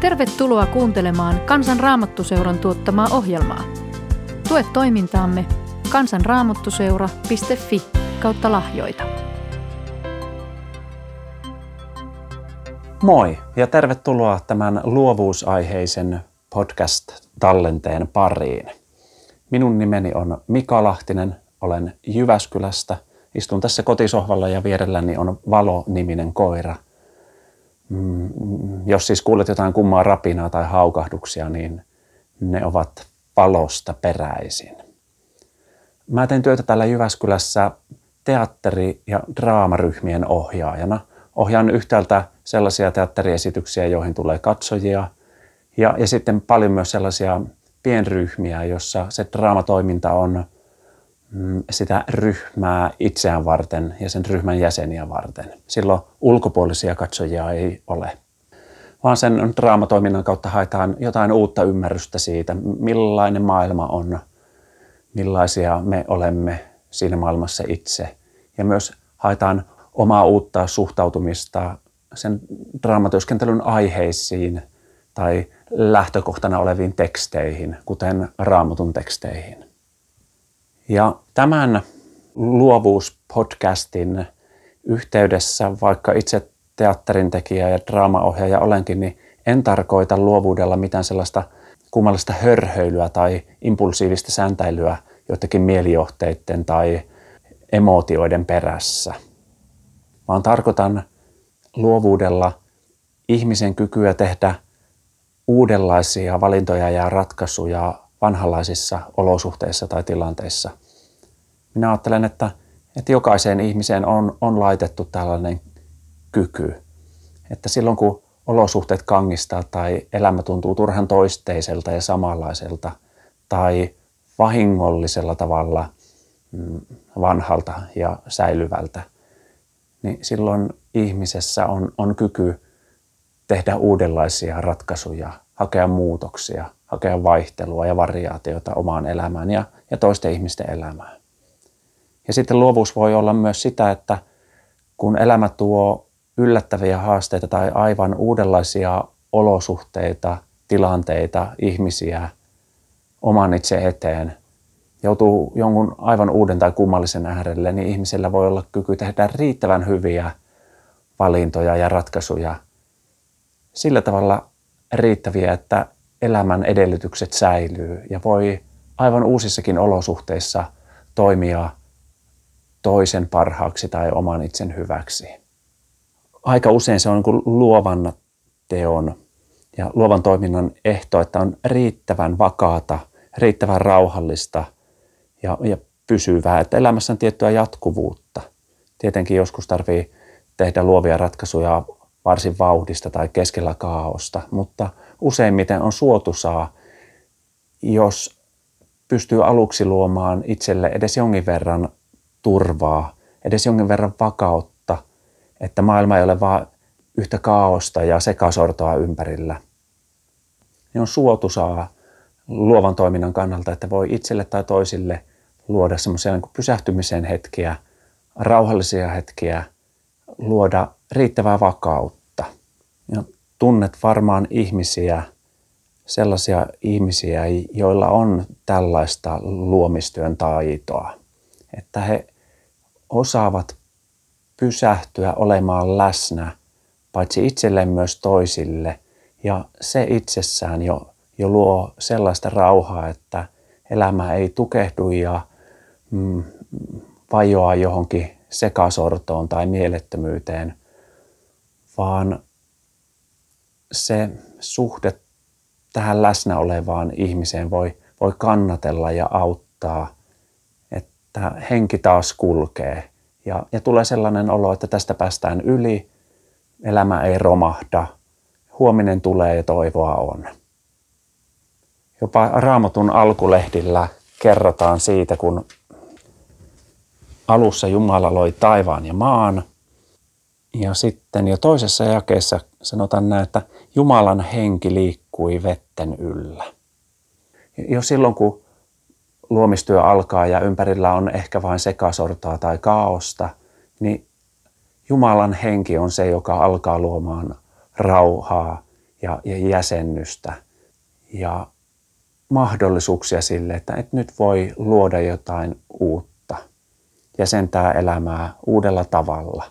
Tervetuloa kuuntelemaan Kansan Raamattuseuran tuottamaa ohjelmaa. Tue toimintaamme kansanraamattuseura.fi kautta lahjoita. Moi ja tervetuloa tämän luovuusaiheisen podcast-tallenteen pariin. Minun nimeni on Mika Lahtinen, olen Jyväskylästä. Istun tässä kotisohvalla ja vierelläni on Valo-niminen koira – jos siis kuulet jotain kummaa rapinaa tai haukahduksia, niin ne ovat valosta peräisin. Mä teen työtä täällä Jyväskylässä teatteri- ja draamaryhmien ohjaajana. Ohjaan yhtäältä sellaisia teatteriesityksiä, joihin tulee katsojia, ja, ja sitten paljon myös sellaisia pienryhmiä, jossa se draamatoiminta on – Mm, sitä ryhmää itseään varten ja sen ryhmän jäseniä varten. Silloin ulkopuolisia katsojia ei ole, vaan sen draamatoiminnan kautta haetaan jotain uutta ymmärrystä siitä, millainen maailma on, millaisia me olemme siinä maailmassa itse. Ja myös haetaan omaa uutta suhtautumista sen draamatyöskentelyn aiheisiin tai lähtökohtana oleviin teksteihin, kuten raamatun teksteihin. Ja tämän luovuuspodcastin yhteydessä, vaikka itse teatterin tekijä ja draamaohjaaja olenkin, niin en tarkoita luovuudella mitään sellaista kummallista hörhöilyä tai impulsiivista sääntäilyä joidenkin mielijohteiden tai emootioiden perässä, vaan tarkoitan luovuudella ihmisen kykyä tehdä uudenlaisia valintoja ja ratkaisuja vanhanlaisissa olosuhteissa tai tilanteissa. Minä ajattelen, että, että jokaiseen ihmiseen on, on laitettu tällainen kyky, että silloin kun olosuhteet kangistaa tai elämä tuntuu turhan toisteiselta ja samanlaiselta tai vahingollisella tavalla mm, vanhalta ja säilyvältä, niin silloin ihmisessä on, on kyky tehdä uudenlaisia ratkaisuja, hakea muutoksia – hakea vaihtelua ja variaatiota omaan elämään ja, ja toisten ihmisten elämään. Ja sitten luovuus voi olla myös sitä, että kun elämä tuo yllättäviä haasteita tai aivan uudenlaisia olosuhteita, tilanteita, ihmisiä oman itse eteen, joutuu jonkun aivan uuden tai kummallisen äärelle, niin ihmisellä voi olla kyky tehdä riittävän hyviä valintoja ja ratkaisuja sillä tavalla riittäviä, että elämän edellytykset säilyy ja voi aivan uusissakin olosuhteissa toimia toisen parhaaksi tai oman itsen hyväksi. Aika usein se on niin luovan teon ja luovan toiminnan ehto, että on riittävän vakaata, riittävän rauhallista ja, ja pysyvää, että elämässä on tiettyä jatkuvuutta. Tietenkin joskus tarvii tehdä luovia ratkaisuja varsin vauhdista tai keskellä kaaosta, mutta useimmiten on suotusaa, jos pystyy aluksi luomaan itselle edes jonkin verran turvaa, edes jonkin verran vakautta, että maailma ei ole vain yhtä kaaosta ja sekasortoa ympärillä. Niin on suotusaa luovan toiminnan kannalta, että voi itselle tai toisille luoda semmoisia niin pysähtymisen hetkiä, rauhallisia hetkiä, luoda riittävää vakautta ja tunnet varmaan ihmisiä, sellaisia ihmisiä, joilla on tällaista luomistyön taitoa, että he osaavat pysähtyä olemaan läsnä paitsi itselleen myös toisille. Ja se itsessään jo, jo luo sellaista rauhaa, että elämä ei tukehdu ja mm, vajoa johonkin sekasortoon tai mielettömyyteen, vaan se suhde tähän läsnä olevaan ihmiseen voi, voi kannatella ja auttaa, että henki taas kulkee. Ja, ja tulee sellainen olo, että tästä päästään yli, elämä ei romahda, huominen tulee ja toivoa on. Jopa raamatun alkulehdillä kerrotaan siitä, kun alussa Jumala loi taivaan ja maan. Ja sitten jo toisessa jakeessa sanotaan näin, että Jumalan henki liikkui vetten yllä. Jo silloin, kun luomistyö alkaa ja ympärillä on ehkä vain sekasortoa tai kaaosta, niin Jumalan henki on se, joka alkaa luomaan rauhaa ja, ja jäsennystä ja mahdollisuuksia sille, että et nyt voi luoda jotain uutta, jäsentää elämää uudella tavalla,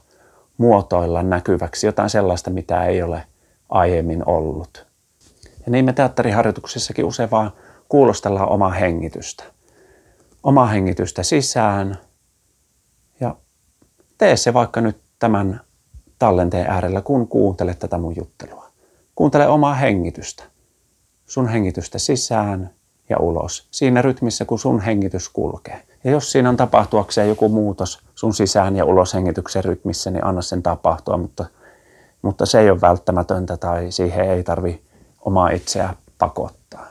muotoilla näkyväksi jotain sellaista, mitä ei ole aiemmin ollut. Ja niin me teatteriharjoituksissakin usein vaan kuulostellaan omaa hengitystä. Omaa hengitystä sisään ja tee se vaikka nyt tämän tallenteen äärellä, kun kuuntelet tätä mun juttelua. Kuuntele omaa hengitystä. Sun hengitystä sisään ja ulos. Siinä rytmissä, kun sun hengitys kulkee. Ja jos siinä on tapahtuakseen joku muutos sun sisään ja ulos hengityksen rytmissä, niin anna sen tapahtua, mutta, mutta se ei ole välttämätöntä tai siihen ei tarvi omaa itseä pakottaa.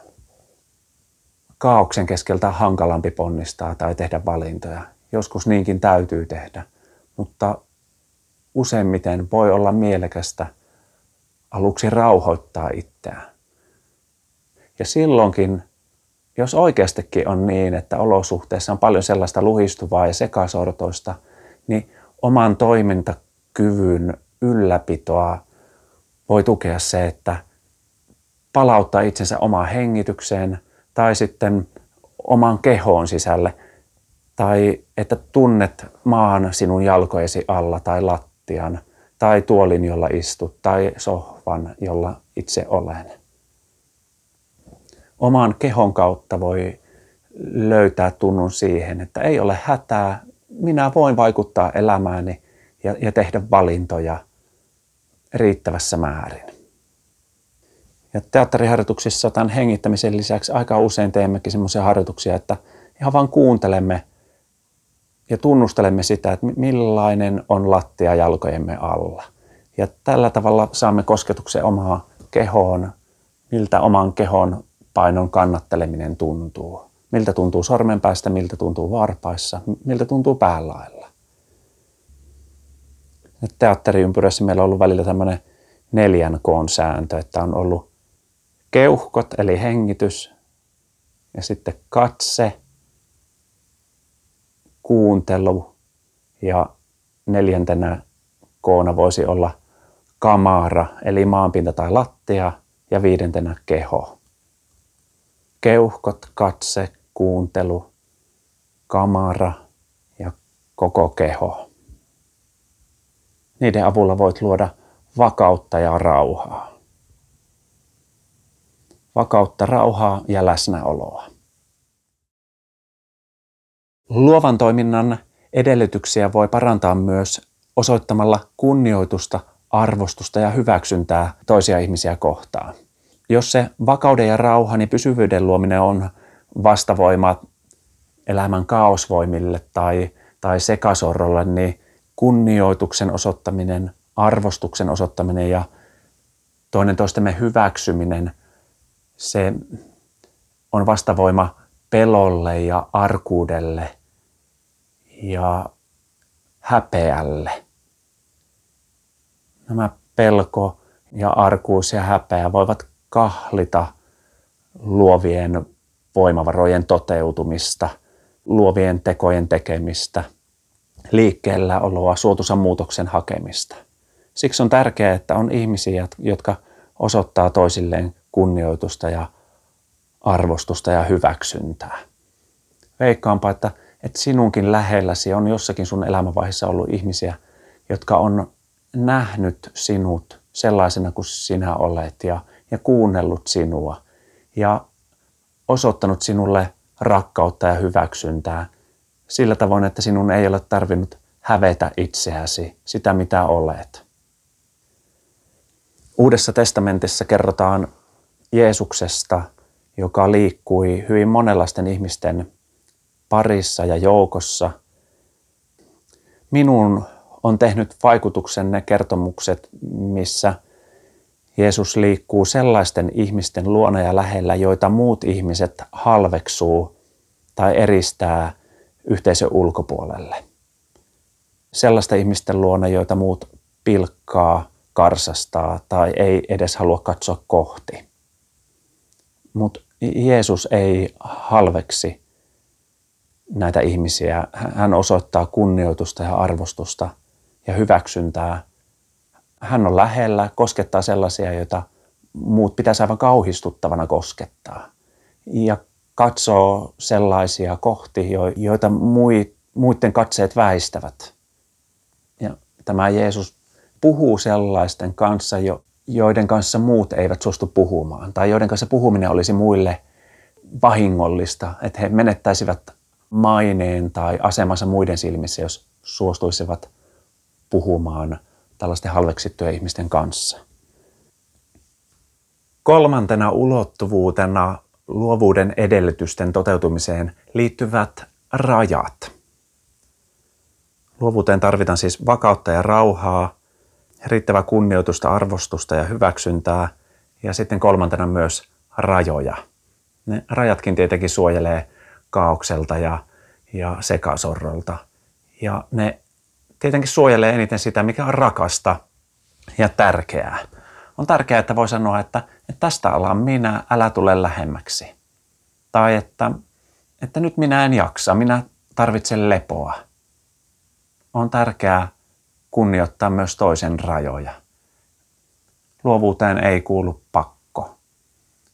Kaauksen keskeltä hankalampi ponnistaa tai tehdä valintoja. Joskus niinkin täytyy tehdä, mutta useimmiten voi olla mielekästä aluksi rauhoittaa itseään. Ja silloinkin, jos oikeastikin on niin, että olosuhteissa on paljon sellaista luhistuvaa ja sekasortoista, niin oman toimintakyvyn ylläpitoa voi tukea se, että palauttaa itsensä omaan hengitykseen tai sitten omaan kehoon sisälle tai että tunnet maan sinun jalkojesi alla tai lattian tai tuolin, jolla istut tai sohvan, jolla itse olen. Oman kehon kautta voi löytää tunnun siihen, että ei ole hätää, minä voin vaikuttaa elämääni ja, ja tehdä valintoja riittävässä määrin. Ja teatteriharjoituksissa tämän hengittämisen lisäksi aika usein teemmekin semmoisia harjoituksia, että ihan vaan kuuntelemme ja tunnustelemme sitä, että millainen on lattia jalkojemme alla. Ja tällä tavalla saamme kosketuksen omaan kehoon, miltä oman kehon painon kannatteleminen tuntuu. Miltä tuntuu sormenpäästä, miltä tuntuu varpaissa, miltä tuntuu päälailla. Teatteriympyrässä meillä on ollut välillä tämmöinen neljän koon sääntö, että on ollut keuhkot eli hengitys ja sitten katse, kuuntelu ja neljäntenä koona voisi olla kamara eli maanpinta tai lattia ja viidentenä keho. Keuhkot, katse, kuuntelu, kamara ja koko keho. Niiden avulla voit luoda vakautta ja rauhaa vakautta, rauhaa ja läsnäoloa. Luovan toiminnan edellytyksiä voi parantaa myös osoittamalla kunnioitusta, arvostusta ja hyväksyntää toisia ihmisiä kohtaan. Jos se vakauden ja rauhan ja pysyvyyden luominen on vastavoima elämän kaosvoimille tai, tai sekasorrolle, niin kunnioituksen osoittaminen, arvostuksen osoittaminen ja toinen toistemme hyväksyminen – se on vastavoima pelolle ja arkuudelle ja häpeälle. Nämä pelko ja arkuus ja häpeä voivat kahlita luovien voimavarojen toteutumista, luovien tekojen tekemistä, liikkeellä oloa, suotuisan muutoksen hakemista. Siksi on tärkeää, että on ihmisiä, jotka osoittaa toisilleen kunnioitusta ja arvostusta ja hyväksyntää. Veikkaanpa, että, että sinunkin lähelläsi on jossakin sun elämänvaiheessa ollut ihmisiä, jotka on nähnyt sinut sellaisena kuin sinä olet ja, ja kuunnellut sinua ja osoittanut sinulle rakkautta ja hyväksyntää sillä tavoin, että sinun ei ole tarvinnut hävetä itseäsi, sitä mitä olet. Uudessa testamentissa kerrotaan Jeesuksesta, joka liikkui hyvin monenlaisten ihmisten parissa ja joukossa. Minun on tehnyt vaikutuksen ne kertomukset, missä Jeesus liikkuu sellaisten ihmisten luona ja lähellä, joita muut ihmiset halveksuu tai eristää yhteisön ulkopuolelle. Sellaista ihmisten luona, joita muut pilkkaa, karsastaa tai ei edes halua katsoa kohti. Mutta Jeesus ei halveksi näitä ihmisiä. Hän osoittaa kunnioitusta ja arvostusta ja hyväksyntää. Hän on lähellä, koskettaa sellaisia, joita muut pitäisi aivan kauhistuttavana koskettaa. Ja katsoo sellaisia kohti, joita muiden katseet väistävät. Ja tämä Jeesus puhuu sellaisten kanssa, joiden kanssa muut eivät suostu puhumaan, tai joiden kanssa puhuminen olisi muille vahingollista, että he menettäisivät maineen tai asemansa muiden silmissä, jos suostuisivat puhumaan tällaisten halveksittujen ihmisten kanssa. Kolmantena ulottuvuutena luovuuden edellytysten toteutumiseen liittyvät rajat. Luovuuteen tarvitaan siis vakautta ja rauhaa, riittävää kunnioitusta, arvostusta ja hyväksyntää ja sitten kolmantena myös rajoja. Ne rajatkin tietenkin suojelee kaaukselta ja, ja sekasorrolta. Ja ne tietenkin suojelee eniten sitä, mikä on rakasta ja tärkeää. On tärkeää, että voi sanoa, että, että tästä alan minä, älä tule lähemmäksi. Tai että, että nyt minä en jaksa, minä tarvitsen lepoa. On tärkeää kunnioittaa myös toisen rajoja. Luovuuteen ei kuulu pakko.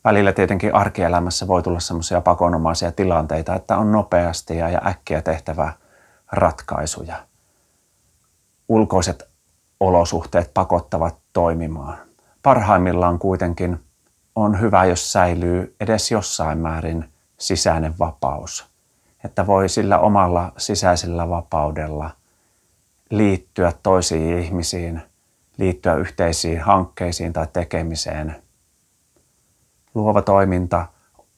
Välillä tietenkin arkielämässä voi tulla semmoisia pakonomaisia tilanteita, että on nopeasti ja äkkiä tehtävä ratkaisuja. Ulkoiset olosuhteet pakottavat toimimaan. Parhaimmillaan kuitenkin on hyvä, jos säilyy edes jossain määrin sisäinen vapaus. Että voi sillä omalla sisäisellä vapaudella – liittyä toisiin ihmisiin, liittyä yhteisiin hankkeisiin tai tekemiseen. Luova toiminta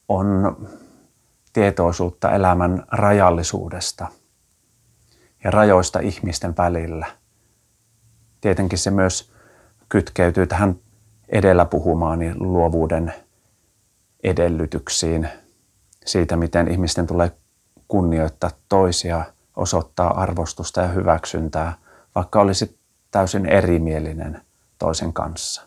on tietoisuutta elämän rajallisuudesta ja rajoista ihmisten välillä. Tietenkin se myös kytkeytyy tähän edellä puhumaani luovuuden edellytyksiin siitä, miten ihmisten tulee kunnioittaa toisia osoittaa arvostusta ja hyväksyntää, vaikka olisi täysin erimielinen toisen kanssa.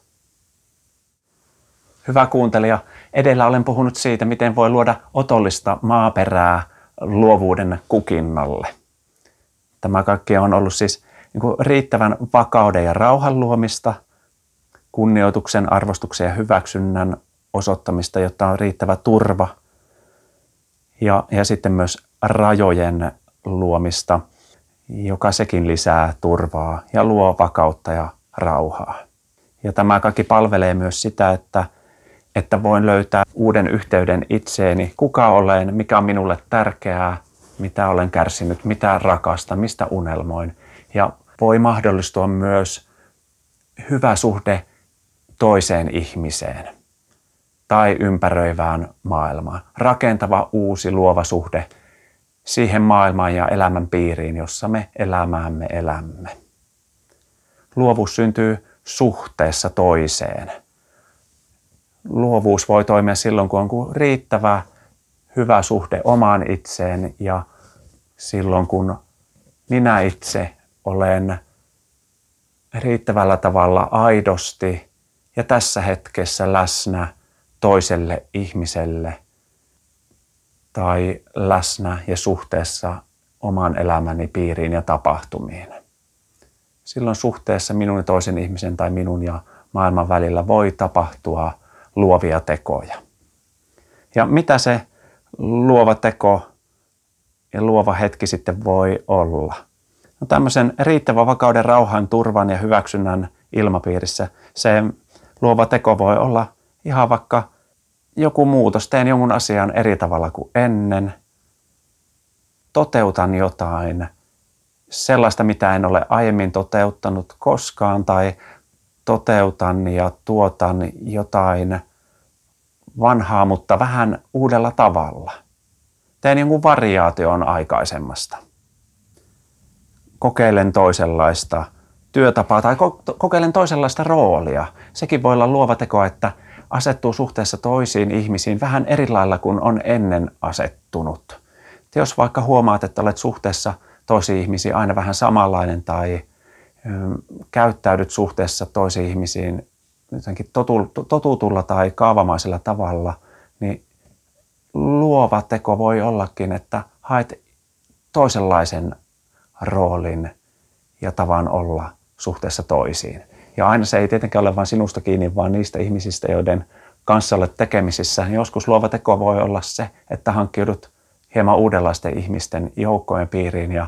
Hyvä kuuntelija, edellä olen puhunut siitä, miten voi luoda otollista maaperää luovuuden kukinnalle. Tämä kaikki on ollut siis niin kuin riittävän vakauden ja rauhan luomista, kunnioituksen, arvostuksen ja hyväksynnän osoittamista, jotta on riittävä turva ja, ja sitten myös rajojen luomista, joka sekin lisää turvaa ja luo vakautta ja rauhaa. Ja tämä kaikki palvelee myös sitä, että, että voin löytää uuden yhteyden itseeni, kuka olen, mikä on minulle tärkeää, mitä olen kärsinyt, mitä rakasta, mistä unelmoin. Ja voi mahdollistua myös hyvä suhde toiseen ihmiseen tai ympäröivään maailmaan. Rakentava uusi luova suhde siihen maailmaan ja elämän piiriin, jossa me elämäämme elämme. Luovuus syntyy suhteessa toiseen. Luovuus voi toimia silloin, kun on riittävä hyvä suhde omaan itseen ja silloin, kun minä itse olen riittävällä tavalla aidosti ja tässä hetkessä läsnä toiselle ihmiselle – tai läsnä ja suhteessa oman elämäni piiriin ja tapahtumiin. Silloin suhteessa minun ja toisen ihmisen tai minun ja maailman välillä voi tapahtua luovia tekoja. Ja mitä se luova teko ja luova hetki sitten voi olla? No tämmöisen riittävän vakauden, rauhan, turvan ja hyväksynnän ilmapiirissä se luova teko voi olla ihan vaikka – joku muutos, teen jonkun asian eri tavalla kuin ennen, toteutan jotain sellaista, mitä en ole aiemmin toteuttanut koskaan, tai toteutan ja tuotan jotain vanhaa, mutta vähän uudella tavalla. Teen jonkun variaation aikaisemmasta. Kokeilen toisenlaista työtapaa tai kokeilen toisenlaista roolia. Sekin voi olla luova teko, että – asettuu suhteessa toisiin ihmisiin vähän eri lailla kuin on ennen asettunut. Te jos vaikka huomaat, että olet suhteessa toisiin ihmisiin aina vähän samanlainen tai käyttäydyt suhteessa toisiin ihmisiin jotenkin totutulla tai kaavamaisella tavalla, niin luova teko voi ollakin, että haet toisenlaisen roolin ja tavan olla suhteessa toisiin. Ja aina se ei tietenkään ole vain sinusta kiinni, vaan niistä ihmisistä, joiden kanssa olet tekemisissä. Joskus luova teko voi olla se, että hankkiudut hieman uudenlaisten ihmisten joukkojen piiriin ja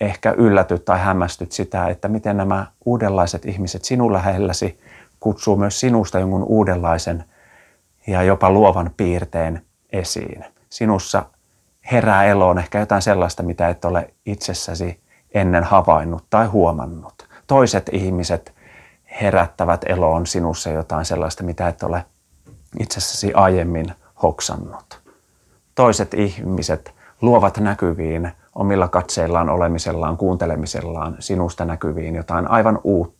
ehkä yllätyt tai hämmästyt sitä, että miten nämä uudenlaiset ihmiset sinun lähelläsi kutsuu myös sinusta jonkun uudenlaisen ja jopa luovan piirteen esiin. Sinussa herää eloon ehkä jotain sellaista, mitä et ole itsessäsi ennen havainnut tai huomannut. Toiset ihmiset herättävät eloon sinussa jotain sellaista, mitä et ole itsessäsi aiemmin hoksannut. Toiset ihmiset luovat näkyviin omilla katseillaan, olemisellaan, kuuntelemisellaan sinusta näkyviin jotain aivan uutta,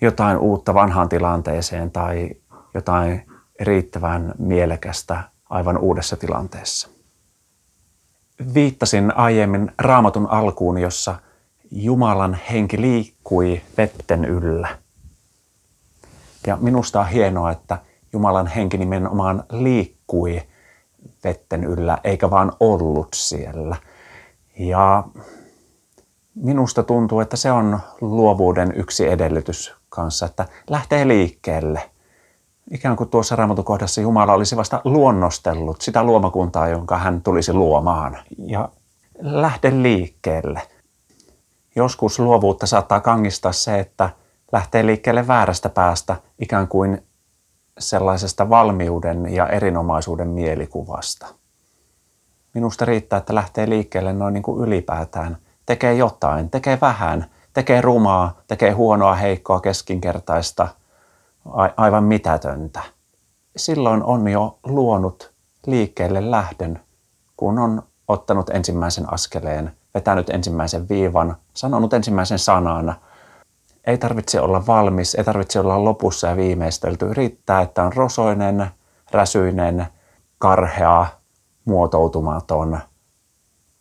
jotain uutta vanhaan tilanteeseen tai jotain riittävän mielekästä aivan uudessa tilanteessa. Viittasin aiemmin raamatun alkuun, jossa Jumalan henki liikkui vetten yllä. Ja minusta on hienoa, että Jumalan henki nimenomaan liikkui vetten yllä, eikä vaan ollut siellä. Ja minusta tuntuu, että se on luovuuden yksi edellytys kanssa, että lähtee liikkeelle. Ikään kuin tuossa raamatukohdassa Jumala olisi vasta luonnostellut sitä luomakuntaa, jonka hän tulisi luomaan. Ja lähde liikkeelle. Joskus luovuutta saattaa kangistaa se, että lähtee liikkeelle väärästä päästä ikään kuin sellaisesta valmiuden ja erinomaisuuden mielikuvasta. Minusta riittää, että lähtee liikkeelle noin niin kuin ylipäätään. Tekee jotain, tekee vähän, tekee rumaa, tekee huonoa, heikkoa, keskinkertaista, aivan mitätöntä. Silloin on jo luonut liikkeelle lähdön, kun on ottanut ensimmäisen askeleen, vetänyt ensimmäisen viivan, sanonut ensimmäisen sanan – ei tarvitse olla valmis, ei tarvitse olla lopussa ja viimeistelty. Riittää, että on rosoinen, räsyinen, karhea, muotoutumaton.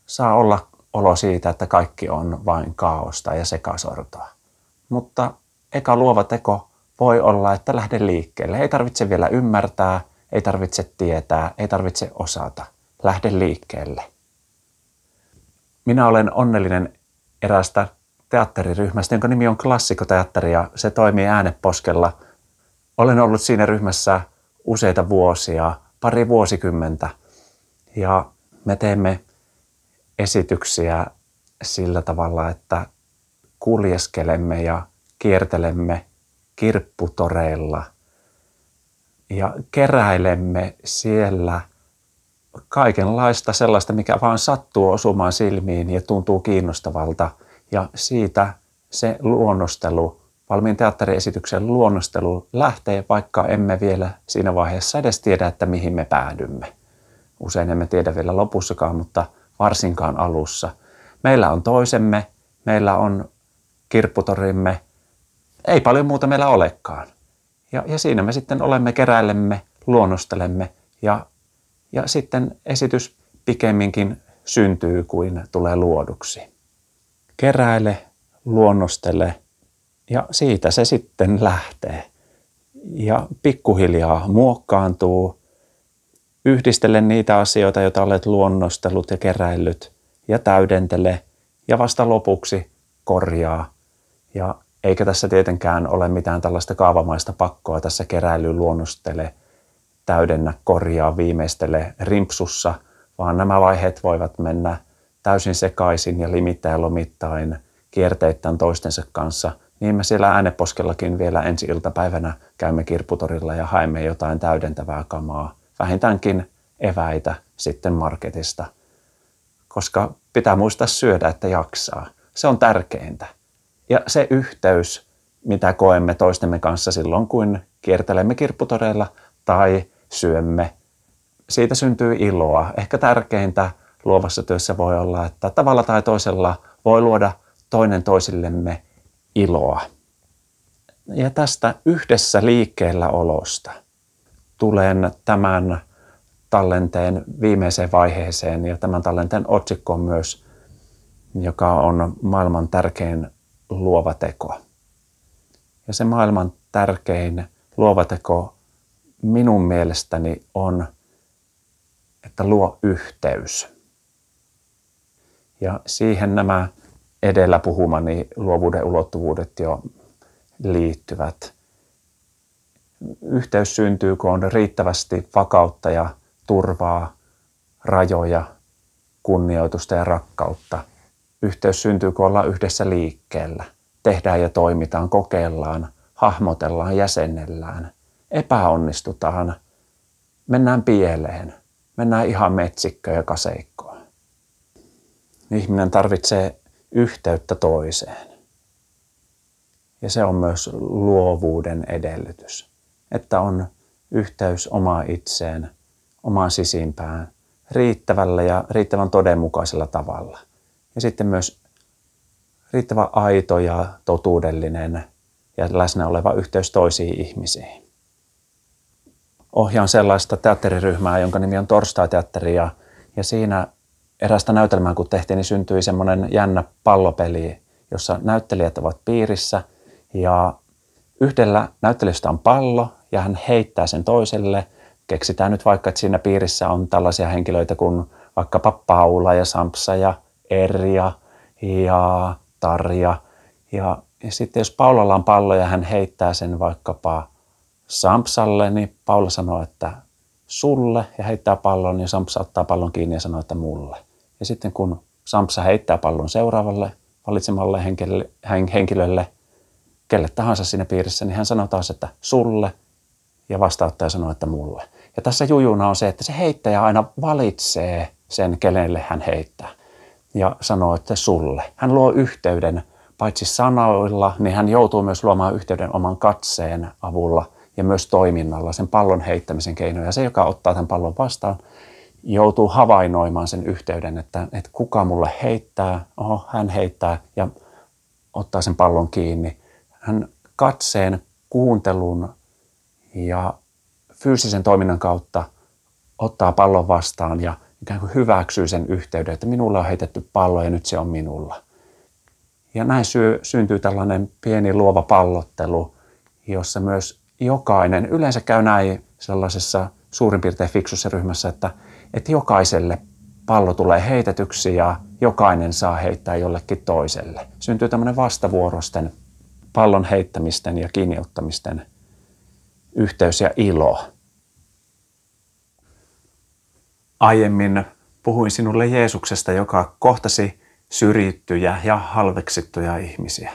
Saa olla olo siitä, että kaikki on vain kaaosta ja sekasortoa. Mutta eka luova teko voi olla, että lähde liikkeelle. Ei tarvitse vielä ymmärtää, ei tarvitse tietää, ei tarvitse osata. Lähde liikkeelle. Minä olen onnellinen erästä teatteriryhmästä, jonka nimi on Klassikoteatteri ja se toimii Ääneposkella. Olen ollut siinä ryhmässä useita vuosia, pari vuosikymmentä ja me teemme esityksiä sillä tavalla, että kuljeskelemme ja kiertelemme kirpputoreilla ja keräilemme siellä kaikenlaista sellaista, mikä vaan sattuu osumaan silmiin ja tuntuu kiinnostavalta – ja siitä se luonnostelu, valmiin teatteriesityksen luonnostelu lähtee, vaikka emme vielä siinä vaiheessa edes tiedä, että mihin me päädymme. Usein emme tiedä vielä lopussakaan, mutta varsinkaan alussa. Meillä on toisemme, meillä on kirpputorimme, ei paljon muuta meillä olekaan. Ja, ja siinä me sitten olemme, keräilemme, luonnostelemme ja, ja sitten esitys pikemminkin syntyy kuin tulee luoduksi keräile, luonnostele ja siitä se sitten lähtee. Ja pikkuhiljaa muokkaantuu, yhdistele niitä asioita, joita olet luonnostellut ja keräillyt ja täydentele ja vasta lopuksi korjaa. Ja eikä tässä tietenkään ole mitään tällaista kaavamaista pakkoa tässä keräily, luonnostele, täydennä, korjaa, viimeistele rimpsussa, vaan nämä vaiheet voivat mennä täysin sekaisin ja limittäin lomittain kierteittäin toistensa kanssa, niin me siellä ääneposkellakin vielä ensi iltapäivänä käymme kirpputorilla ja haemme jotain täydentävää kamaa, vähintäänkin eväitä sitten marketista. Koska pitää muistaa syödä, että jaksaa. Se on tärkeintä. Ja se yhteys, mitä koemme toistemme kanssa silloin, kun kiertelemme kirpputoreilla tai syömme, siitä syntyy iloa. Ehkä tärkeintä luovassa työssä voi olla, että tavalla tai toisella voi luoda toinen toisillemme iloa. Ja tästä yhdessä liikkeellä olosta tulen tämän tallenteen viimeiseen vaiheeseen ja tämän tallenteen otsikko on myös, joka on maailman tärkein luova teko. Ja se maailman tärkein luova teko minun mielestäni on, että luo yhteys. Ja siihen nämä edellä puhumani luovuuden ulottuvuudet jo liittyvät. Yhteys syntyy, kun on riittävästi vakautta ja turvaa, rajoja, kunnioitusta ja rakkautta. Yhteys syntyy, kun ollaan yhdessä liikkeellä. Tehdään ja toimitaan, kokeillaan, hahmotellaan, jäsennellään, epäonnistutaan, mennään pieleen, mennään ihan metsikköön ja kaseikkoon. Ihminen tarvitsee yhteyttä toiseen. Ja se on myös luovuuden edellytys, että on yhteys omaan itseen, omaan sisimpään, riittävällä ja riittävän todenmukaisella tavalla. Ja sitten myös riittävän aito ja totuudellinen ja läsnä oleva yhteys toisiin ihmisiin. Ohjaan sellaista teatteriryhmää, jonka nimi on Torstai-teatteri ja, ja siinä erästä näytelmää kun tehtiin, niin syntyi semmoinen jännä pallopeli, jossa näyttelijät ovat piirissä ja yhdellä näyttelijästä on pallo ja hän heittää sen toiselle. Keksitään nyt vaikka, että siinä piirissä on tällaisia henkilöitä kuin vaikkapa Paula ja Sampsa ja Erja ja Tarja. Ja, ja sitten jos Paulalla on pallo ja hän heittää sen vaikkapa Sampsalle, niin Paula sanoo, että sulle ja heittää pallon ja Sampsa ottaa pallon kiinni ja sanoo, että mulle. Ja sitten kun Sampsa heittää pallon seuraavalle valitsemalle henkilölle, kelle tahansa siinä piirissä, niin hän sanoo taas, että sulle ja vastauttaja sanoo, että mulle. Ja tässä jujuna on se, että se heittäjä aina valitsee sen, kenelle hän heittää ja sanoo, että sulle. Hän luo yhteyden paitsi sanoilla, niin hän joutuu myös luomaan yhteyden oman katseen avulla ja myös toiminnalla, sen pallon heittämisen keinoja. Se, joka ottaa tämän pallon vastaan, joutuu havainnoimaan sen yhteyden, että, että kuka mulle heittää, oho, hän heittää ja ottaa sen pallon kiinni. Hän katseen, kuuntelun ja fyysisen toiminnan kautta ottaa pallon vastaan ja ikään kuin hyväksyy sen yhteyden, että minulla on heitetty pallo ja nyt se on minulla. Ja näin syy, syntyy tällainen pieni luova pallottelu, jossa myös jokainen, yleensä käy näin sellaisessa suurin piirtein fiksussa ryhmässä, että, että jokaiselle pallo tulee heitetyksi ja jokainen saa heittää jollekin toiselle. Syntyy tämmöinen vastavuorosten pallon heittämisten ja kiinniottamisten yhteys ja ilo. Aiemmin puhuin sinulle Jeesuksesta, joka kohtasi syrjittyjä ja halveksittuja ihmisiä.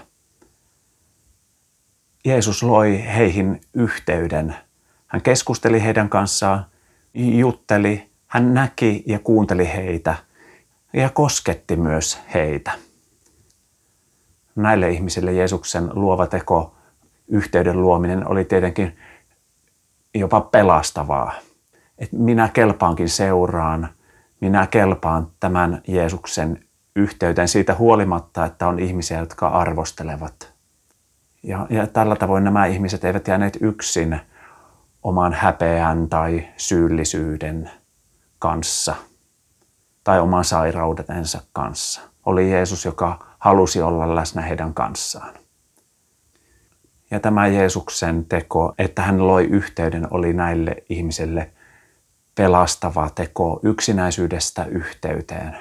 Jeesus loi heihin yhteyden. Hän keskusteli heidän kanssaan, jutteli, hän näki ja kuunteli heitä ja kosketti myös heitä. Näille ihmisille Jeesuksen luova teko, yhteyden luominen oli tietenkin jopa pelastavaa. Et minä kelpaankin seuraan, minä kelpaan tämän Jeesuksen yhteyteen siitä huolimatta, että on ihmisiä, jotka arvostelevat. Ja, ja tällä tavoin nämä ihmiset eivät jääneet yksin oman häpeän tai syyllisyyden kanssa tai oman sairautensa kanssa. Oli Jeesus, joka halusi olla läsnä heidän kanssaan. Ja tämä Jeesuksen teko, että hän loi yhteyden, oli näille ihmisille pelastava teko yksinäisyydestä yhteyteen,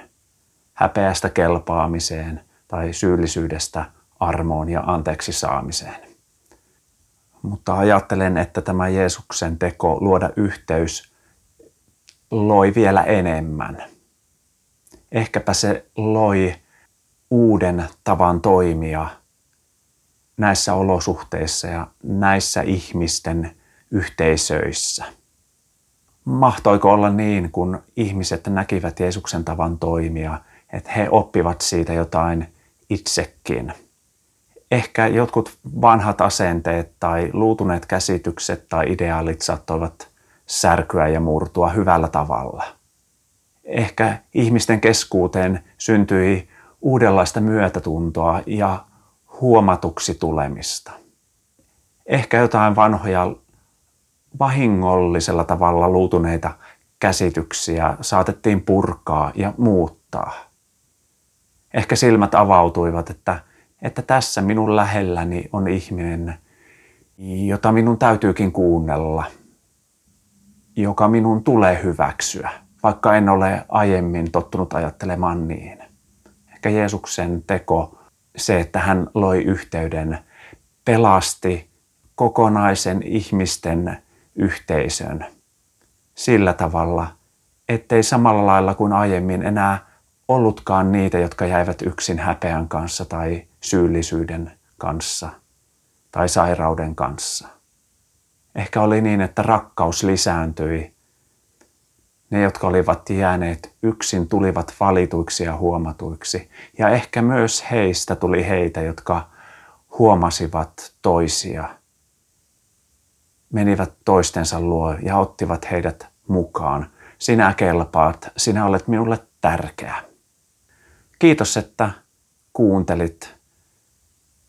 häpeästä kelpaamiseen tai syyllisyydestä armoon ja anteeksi saamiseen. Mutta ajattelen, että tämä Jeesuksen teko luoda yhteys loi vielä enemmän. Ehkäpä se loi uuden tavan toimia näissä olosuhteissa ja näissä ihmisten yhteisöissä. Mahtoiko olla niin, kun ihmiset näkivät Jeesuksen tavan toimia, että he oppivat siitä jotain itsekin? Ehkä jotkut vanhat asenteet tai luutuneet käsitykset tai ideaalit saattoivat särkyä ja murtua hyvällä tavalla. Ehkä ihmisten keskuuteen syntyi uudenlaista myötätuntoa ja huomatuksi tulemista. Ehkä jotain vanhoja vahingollisella tavalla luutuneita käsityksiä saatettiin purkaa ja muuttaa. Ehkä silmät avautuivat, että, että tässä minun lähelläni on ihminen, jota minun täytyykin kuunnella, joka minun tulee hyväksyä, vaikka en ole aiemmin tottunut ajattelemaan niin. Ehkä Jeesuksen teko, se, että hän loi yhteyden, pelasti kokonaisen ihmisten yhteisön sillä tavalla, ettei samalla lailla kuin aiemmin enää ollutkaan niitä, jotka jäivät yksin häpeän kanssa tai syyllisyyden kanssa tai sairauden kanssa. Ehkä oli niin, että rakkaus lisääntyi. Ne, jotka olivat jääneet yksin, tulivat valituiksi ja huomatuiksi. Ja ehkä myös heistä tuli heitä, jotka huomasivat toisia, menivät toistensa luo ja ottivat heidät mukaan. Sinä kelpaat, sinä olet minulle tärkeä. Kiitos, että kuuntelit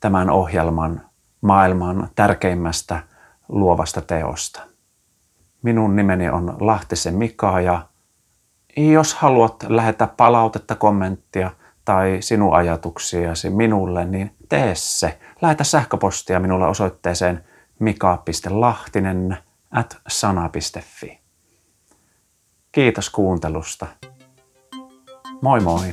tämän ohjelman maailman tärkeimmästä luovasta teosta. Minun nimeni on Lahtisen Mika ja jos haluat lähettää palautetta, kommenttia tai sinun ajatuksiasi minulle, niin tee se. Lähetä sähköpostia minulle osoitteeseen mika.lahtinen at sana.fi. Kiitos kuuntelusta. Moi moi!